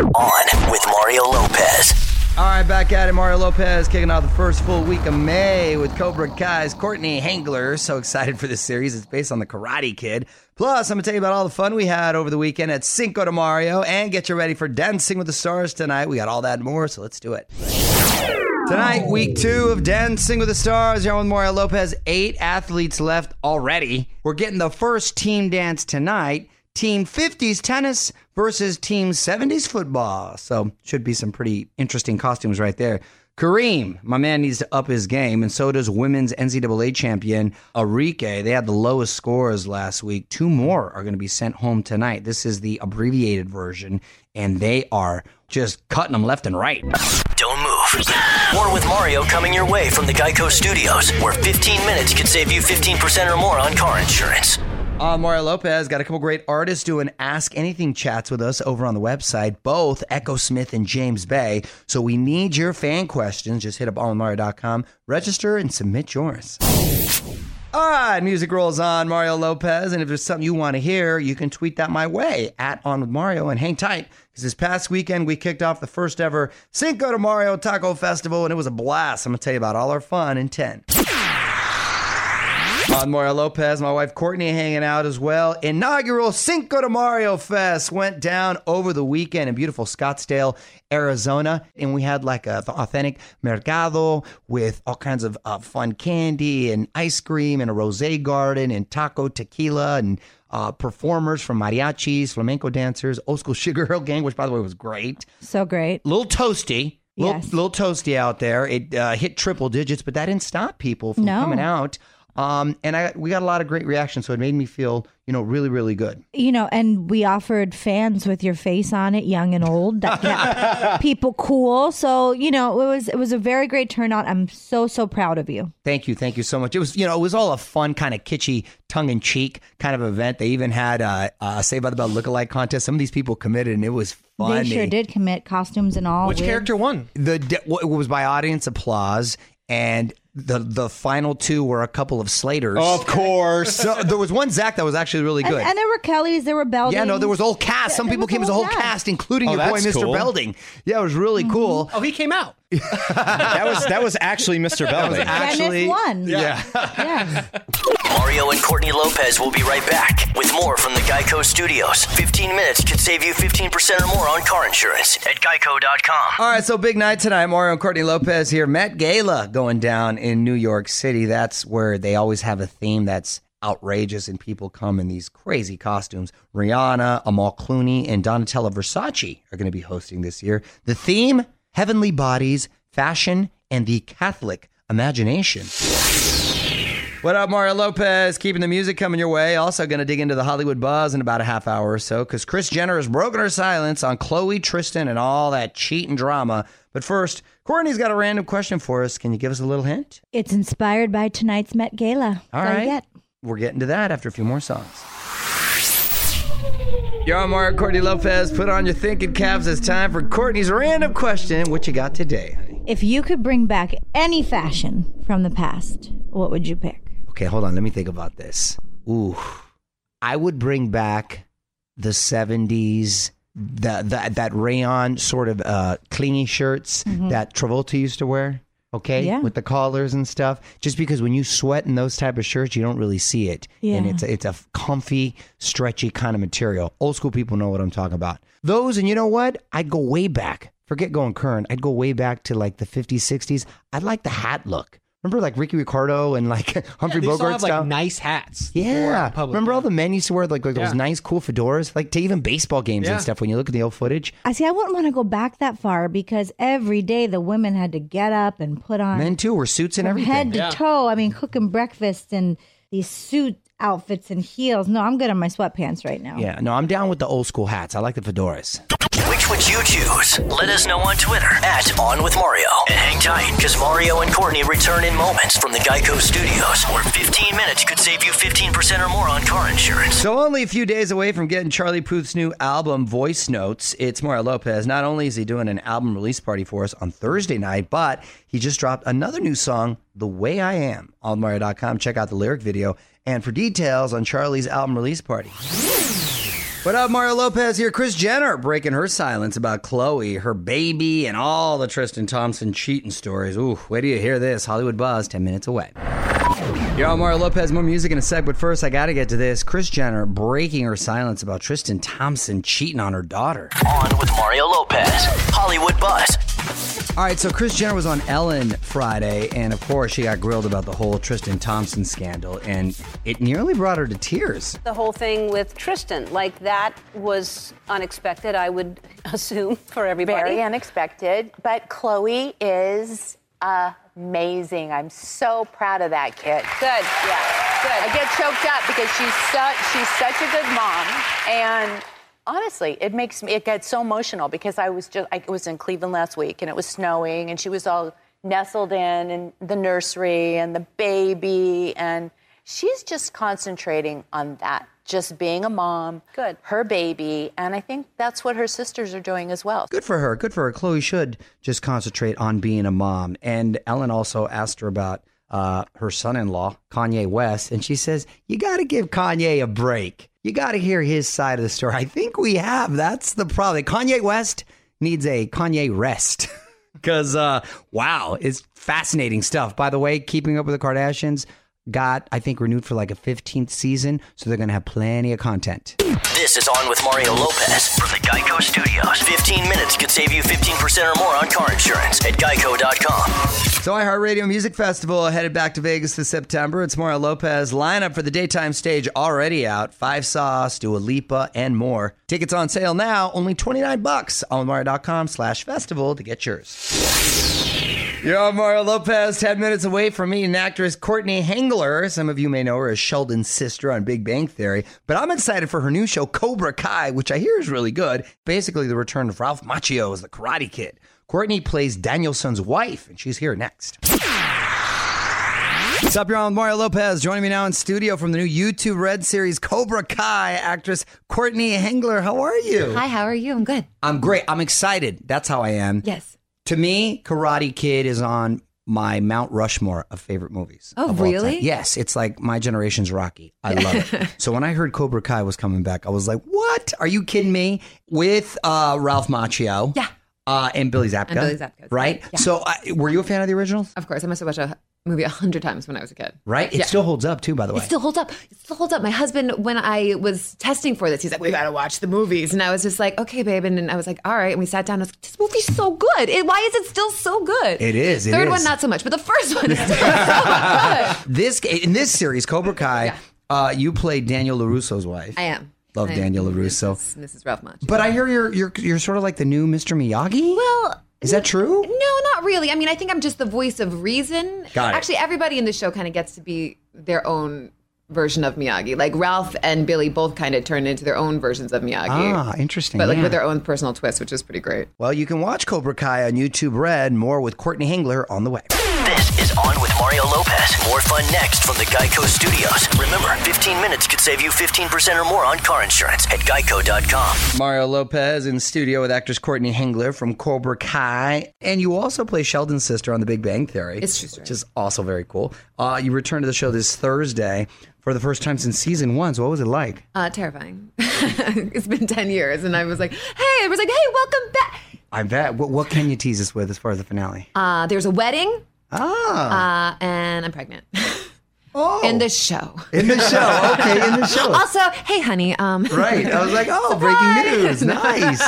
On with Mario Lopez. All right, back at it. Mario Lopez kicking off the first full week of May with Cobra Kai's Courtney Henggeler. So excited for this series. It's based on the Karate Kid. Plus, I'm going to tell you about all the fun we had over the weekend at Cinco de Mario and get you ready for Dancing with the Stars tonight. We got all that and more, so let's do it. Tonight, week two of Dancing with the Stars. You're on with Mario Lopez. Eight athletes left already. We're getting the first team dance tonight. Team 50s tennis versus Team 70s football. So, should be some pretty interesting costumes right there. Kareem, my man needs to up his game, and so does women's NCAA champion Arike. They had the lowest scores last week. Two more are going to be sent home tonight. This is the abbreviated version, and they are just cutting them left and right. Don't move. More with Mario coming your way from the Geico Studios, where 15 minutes could save you 15% or more on car insurance. Uh, Mario Lopez got a couple great artists doing Ask Anything chats with us over on the website, both Echosmith and James Bay. So we need your fan questions. Just hit up onmario.com, register, and submit yours. All right, music rolls on, Mario Lopez. And if there's something you want to hear, you can tweet that my way at On With Mario and hang tight because this past weekend we kicked off the first ever Cinco de Mario Taco Festival and it was a blast. I'm going to tell you about all our fun in 10. On Mario Lopez, my wife Courtney hanging out as well. Inaugural Cinco de Mario Fest went down over the weekend in beautiful Scottsdale, Arizona. And we had like a authentic mercado with all kinds of uh, fun candy and ice cream and a rose garden and taco tequila and uh, performers from mariachis, flamenco dancers, old school Sugar Hill Gang, which by the way was great. So great. A little toasty. Little, Yes. little toasty out there. It uh, hit triple digits, but that didn't stop people from No. coming out. Um, and I we got a lot of great reactions, so it made me feel, you know, really, really good. You know, and we offered fans with your face on it, young and old, that kept people cool. So, you know, it was it was a very great turnout. I'm so so proud of you. Thank you, thank you so much. It was, you know, it was all a fun, kind of kitschy, tongue in cheek kind of event. They even had a, uh, Saved by the Bell lookalike contest. Some of these people committed, and it was funny. They sure did commit costumes and all. Which wigs. character won? The de- it was by audience applause, and the the final two were a couple of Slaters. Of course. So there was one Zach that was actually really good. and there were Kellys, there were Beldings. Yeah, no, there was a whole cast. Some There people came as a whole cast, including Oh, your boy, Mr. cool. Belding. Yeah, it was really Mm-hmm. cool. oh, he came out. That was that was actually Mr. Belding. Actually, Dennis won. yeah. Yes. Mario and Courtney Lopez will be right back with more from the Geico Studios. 15 minutes could save you 15% or more on car insurance at geico.com. All right, so big night tonight. Mario and Courtney Lopez here. Met Gala going down in New York City. That's where they always have a theme that's outrageous and people come in these crazy costumes. Rihanna, Amal Clooney, and Donatella Versace are going to be hosting this year. The theme Heavenly Bodies, Fashion, and the Catholic Imagination. What up, Mario Lopez? Keeping the music coming your way. Also, going to dig into the Hollywood buzz in about a half hour or so because Kris Jenner has broken her silence on Khloé, Tristan, and all that cheating drama. But first, Courtney's got a random question for us. Can you give us a little hint? It's inspired by tonight's Met Gala. All right. Get. We're getting to that after a few more songs. You're on Mario Courtney Lopez. Put on your thinking caps. It's time for Courtney's random question. What you got today, honey? If you could bring back any fashion from the past, what would you pick? Okay, hold on. Let me think about this. Ooh, I would bring back the '70s, the, the that rayon sort of uh, clingy shirts that Travolta used to wear. Okay, Yeah. with the collars and stuff. Just because when you sweat in those type of shirts, you don't really see it, and it's a, it's a comfy, stretchy kind of material. Old school people know what I'm talking about. Those, and you know what? I'd go way back. Forget going current. I'd go way back to like the 50s, 60s. I'd like the hat look. Remember like Ricky Ricardo and like Humphrey They still Bogart have like style? nice hats. Yeah. for public. Remember all the men used to wear like, like those Yeah. nice, cool fedoras, like to even baseball games Yeah. and stuff. When you look at the old footage, I see. I wouldn't want to go back that far because every day the women had to get up and put on men too were suits and from everything. head to Yeah. toe. I mean, cooking breakfast and these suit outfits and heels. No, I'm good on my sweatpants right now. Yeah, no, I'm down with the old school hats. I like the fedoras. Would you choose? Let us know on Twitter at On With Mario. And hang tight, because Mario and Courtney return in moments from the Geico Studios, where 15 minutes could save you 15% or more on car insurance. So only a few days away from getting Charlie Puth's new album, Voice Notes. It's Mario Lopez. Not only is he doing an album release party for us on Thursday night, but he just dropped another new song, The Way I Am, on Mario.com. Check out the lyric video. And for details on Charlie's album release party. What up, Mario Lopez here? Kris Jenner breaking her silence about Khloé, her baby, and all the Tristan Thompson cheating stories. Ooh, wait till you hear this. Hollywood Buzz, 10 minutes away. Yo, Mario Lopez. More music in a sec, but first I gotta get to this. Kris Jenner breaking her silence about Tristan Thompson cheating on her daughter. On with Mario Lopez. Hollywood Buzz. All right, so Kris Jenner was on Ellen Friday, and of course she got grilled about the whole Tristan Thompson scandal, and it nearly brought her to tears. the whole thing with Tristan. Like that was unexpected, I would assume, for everybody. Very unexpected, but Khloé is amazing. I'm so proud of that kid. Good. Yeah, Good. I get choked up because she's such she's such a good mom, and honestly, it makes me it gets so emotional because I was just I was in Cleveland last week and it was snowing and she was all nestled in in the nursery and the baby and she's just concentrating on that, just being a mom, Good. her baby, and I think that's what her sisters are doing as well. Good for her. Good for her. Khloé should just concentrate on being a mom. And Ellen also asked her about uh, her son-in-law, Kanye West, and she says you got to give Kanye a break. You got to hear his side of the story. I think we have. That's the problem. Kanye West needs a Kanye rest. Because, uh, wow, it's fascinating stuff. By the way, keeping up with the Kardashians got, I think, renewed for like a 15th season. So they're going to have plenty of content. This is On with Mario Lopez from the Geico Studios. 15 minutes could save you 15% or more on car insurance at geico.com. So, iHeartRadio Music Festival headed back to Vegas this September. It's Mario Lopez lineup for the daytime stage already out. Five Sauce, Dua Lipa, and more. Tickets on sale now, only 29 bucks on Mario.com slash festival to get yours. Yo, Mario Lopez, 10 minutes away from me and actress Courtney Henggeler. Some of you may know her as Sheldon's sister on Big Bang Theory, but I'm excited for her new show, Cobra Kai, which I hear is really good. Basically, the return of Ralph Macchio as the Karate Kid. Courtney plays Daniel-san's wife, and she's here next. What's up, you're on with Mario Lopez. Joining me now in studio from the new YouTube Red series Cobra Kai, actress Courtney Henggeler. How are you? Hi, how are you? I'm good. I'm great. I'm excited. That's how I am. Yes. To me, Karate Kid is on my Mount Rushmore of favorite movies. Oh, of all time. really? Yes, it's like my generation's Rocky. I love it. so when I heard Cobra Kai was coming back, I was like, "What? Are you kidding me?" With uh, Ralph Macchio, Yeah. uh, and Billy Zabka, And Billy Zabka, right? yeah. So uh, were you a fan of the originals? Of course, I must have watched a movie a hundred times when I was a kid. Right? It Yeah. still holds up too, by the way. It still holds up. It still holds up. My husband, when I was testing for this, he's like, "We gotta watch the movies," and I was just like, "Okay, babe." And, then I was like, "All right." And we sat down. I was like, "This movie's so good. It, why is it still so good?" It is, it Third is. one, not so much, but the first one is still so good. this in this series, Cobra Kai, uh, you played Daniel LaRusso's wife. I am. Love I am Daniel LaRusso. Mrs. Mrs. Ralph Macchio. But I hear you're you're you're sort of like the new Mr. Miyagi. well, is that true? No, not really. I mean, I think I'm just the voice of reason. Got it. Actually, everybody in the show kind of gets to be their own version of Miyagi. Like Ralph and Billy both kind of turned into their own versions of Miyagi. Ah, interesting. But like yeah. with their own personal twist, which is pretty great. Well, you can watch Cobra Kai on YouTube Red. More with Courtney Henggeler on the way. This is On with Mario Lopez. More fun next from the Geico Studios. Remember, 15 minutes could save you 15% or more on car insurance at geico.com. Mario Lopez in studio with actress Courtney Henggeler from Cobra Kai, and you also play Sheldon's sister on The Big Bang Theory. It's true story. which is also very cool. Uh, you return to the show this Thursday for the first time since season one. So what was it like? Uh, terrifying. it's been 10 years. And I was like, hey, I was like, hey, welcome back. I bet. What, what can you tease us with as far as the finale? Uh, there's a wedding ah, uh, and I'm pregnant. oh, in the show. in the show. Okay, in the show. Also, hey, honey. Um, Right. I was like, oh, breaking news. Nice.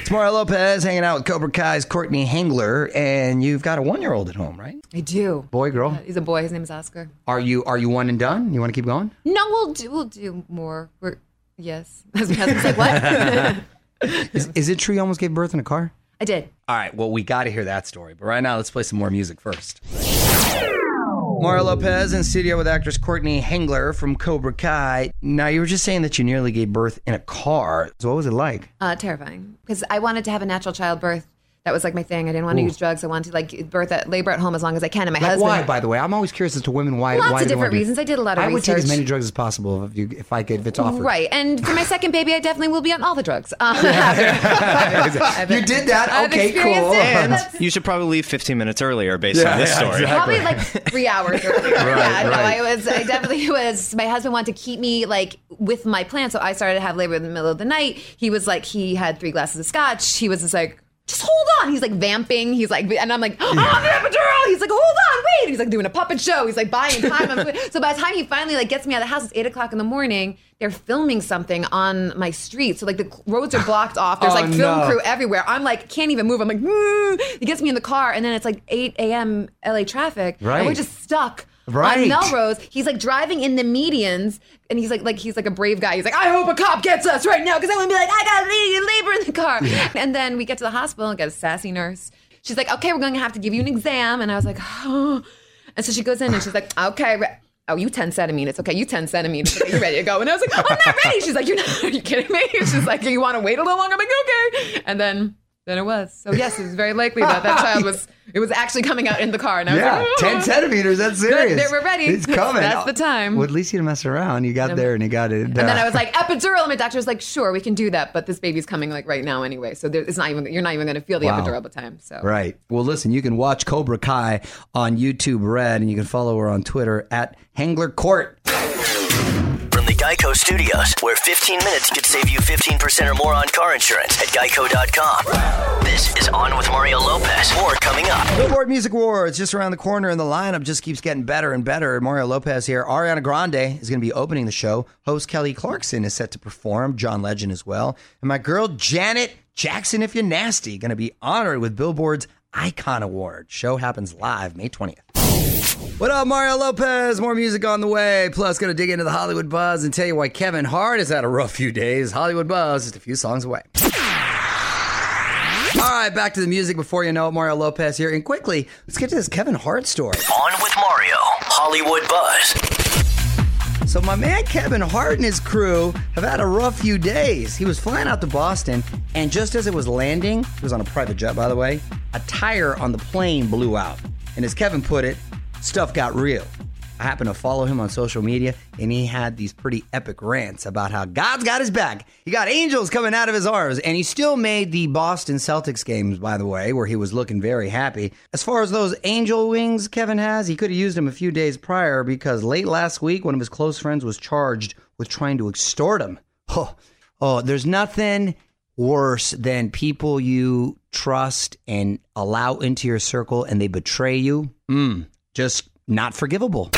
It's Mario Lopez hanging out with Cobra Kai's Courtney Henggeler, and you've got a one-year-old at home, right? I do. Boy, girl. He's a boy. His name is Oscar. Are you are you one and done? You want to keep going? No, we'll do. We'll do more. We're yes. Husband, husband's like what? Is, is it true you almost gave birth in a car? I did. All right. Well, we got to hear that story, but right now let's play some more music first. Mario Lopez in studio with actress Courtney Henggeler from Cobra Kai. Now you were just saying that you nearly gave birth in a car. So what was it like? Uh, terrifying because I wanted to have a natural childbirth. That was like my thing. I didn't want to use drugs. I wanted to like birth at labor at home as long as I can. And my Like husband. why, by the way? I'm always curious as to women why. Lots why of they wanna different do- reasons. I did a lot of I would take as many drugs as possible if you if I could if it's offered. Right, and for my second baby, I definitely will be on all the drugs. Um, You did that. Okay, cool. it. And you should probably leave 15 minutes earlier based Yeah, on this yeah, story. exactly. Probably like three hours earlier. yeah, no. I was. I definitely was. My husband wanted to keep me like with my plan, so I started to have labor in the middle of the night. He was like, he had three glasses of scotch. He was just like. Just hold on. He's like vamping. He's like, and I'm like, I want the epidural. He's like, hold on, wait. He's like doing a puppet show. He's like buying time. So by the time he finally like gets me out of the house, it's eight o'clock in the morning. They're filming something on my street. So like the roads are blocked off. There's Oh, like film no. crew everywhere. I'm like, can't even move. I'm like, "Mm." he gets me in the car, and then it's like 8 a.m. LA traffic. And Right. we're just stuck Right. on Melrose. He's like driving in the medians, and he's like, like he's like a brave guy. He's like, I hope a cop gets us right now because I want to be like, I got labor in the car. And then we get to the hospital and get a sassy nurse. She's like, okay, we're going to have to give you an exam. And I was like, oh. And so she goes in and she's like, okay. Re- Oh, you 10 centimeters. Okay, you 10 centimeters. Okay, you ready to go? And I was like, I'm not ready. She's like, You're not, are you kidding me? She's like, You want to wait a little longer? I'm like, Okay. And then then it was. So yes, it was very likely that that child was it was actually coming out in the car. And I was Yeah, like, "Oh." ten centimeters. That's serious. they were ready. It's coming. That's the time. Well, at least you didn't mess around. You got there and you got it. And uh, then I was like, epidural. And my doctor was like, sure, we can do that, but this baby's coming like right now anyway. So there, it's not even you're not even going to feel the Wow. epidural at the time. So Right. Well, listen, you can watch Cobra Kai on YouTube Red, and you can follow her on Twitter at Henggeler Court. Geico Studios, where 15 minutes could save you 15% or more on car insurance at geico.com. This is On with Mario Lopez. More coming up. Billboard Music Awards just around the corner, and the lineup just keeps getting better and better. Mario Lopez here. Ariana Grande is going to be opening the show. Host Kelly Clarkson is set to perform. John Legend as well. And my girl Janet Jackson, if you're nasty, going to be honored with Billboard's Icon Award. Show happens live May 20th. What up, Mario Lopez? More music on the way. Plus, going to dig into the Hollywood buzz and tell you why Kevin Hart has had a rough few days. Hollywood buzz, just a few songs away. All right, back to the music before you know it. Mario Lopez here. And quickly, let's get to this Kevin Hart story. On with Mario. Hollywood Buzz. So, my man Kevin Hart and his crew have had a rough few days. He was flying out to Boston, and just as it was landing, he was on a private jet, by the way, a tire on the plane blew out. And as Kevin put it, stuff got real. I happened to follow him on social media, and he had these pretty epic rants about how God's got his back. He got angels coming out of his arms, and he still made the Boston Celtics games, by the way, where he was looking very happy. As far as those angel wings Kevin has, he could have used them a few days prior because late last week, one of his close friends was charged with trying to extort him. Oh, oh there's nothing worse than people you trust and allow into your circle and they betray you. Mm, just not forgivable.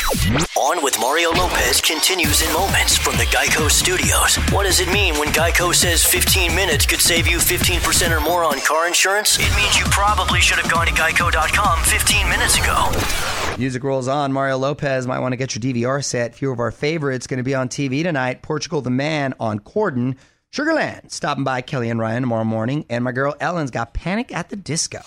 On with Mario Lopez continues in moments from the Geico Studios. What does it mean when Geico says 15 minutes could save you 15% or more on car insurance? It means you probably should have gone to geico.com 15 minutes ago. Music rolls on. Mario Lopez might want to get your DVR set. few of our favorites going to be on TV tonight. Portugal the Man on Corden. Sugarland stopping by Kelly and Ryan tomorrow morning. And my girl Ellen's got Panic at the Disco.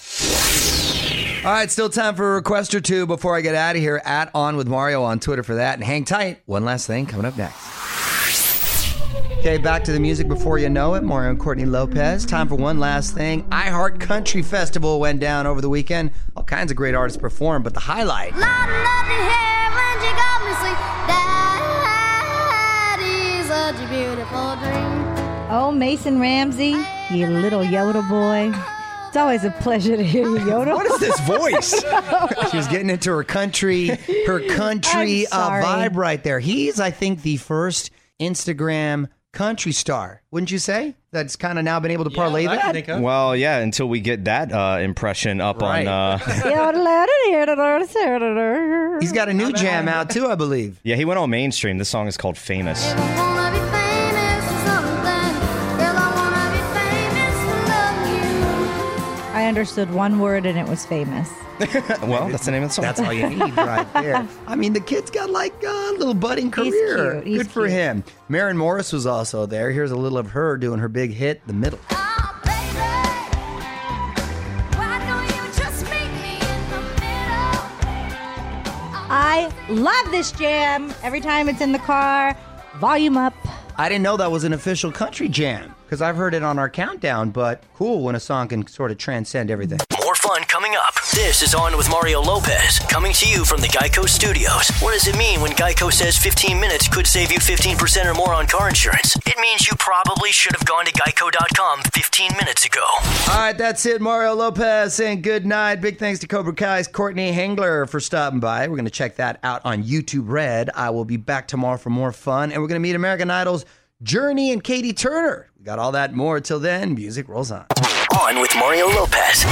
All right, still time for a request or two before I get out of here. At On with Mario on Twitter for that. And hang tight. One last thing coming up next. Okay, back to the music before you know it. Mario and Courtney Lopez. Time for one last thing. I Heart Country Festival went down over the weekend. All kinds of great artists performed, but the highlight Oh, Mason Ramsey, you little Yoda boy. It's always a pleasure to hear you, Yoda. What is this voice? She was getting into her country, her country uh, vibe right there. He's, I think, the first Instagram country star, wouldn't you say? That's kind of now been able to parlay I that. can think of. well, yeah, until we get that uh, impression up Right. on. Uh, Yoda. He's got a new jam out too, I believe. yeah, he went all mainstream. This song is called Famous. Understood one word and it was famous. Well, that's the name of the song. That's all you need right there. I mean, the kid's got like a little budding career. He's career. cute. He's Good for cute. him. Maren Morris was also there. Here's a little of her doing her big hit, The Middle. I love this jam. Every time it's in the car, volume up. I didn't know that was an official country jam because I've heard it on our countdown, but cool when a song can sort of transcend everything. More fun coming up. This is On with Mario Lopez, coming to you from the Geico Studios. What does it mean when Geico says 15 minutes could save you 15% or more on car insurance? It means you probably should have gone to geico.com 15 minutes ago. All right, that's it. Mario Lopez saying good night. Big thanks to Cobra Kai's Courtney Henggeler for stopping by. We're going to check that out on YouTube Red. I will be back tomorrow for more fun, and we're going to meet American Idol's Jurnee and Catie Turner. We got all that more. Till then, music rolls on. On with Mario Lopez.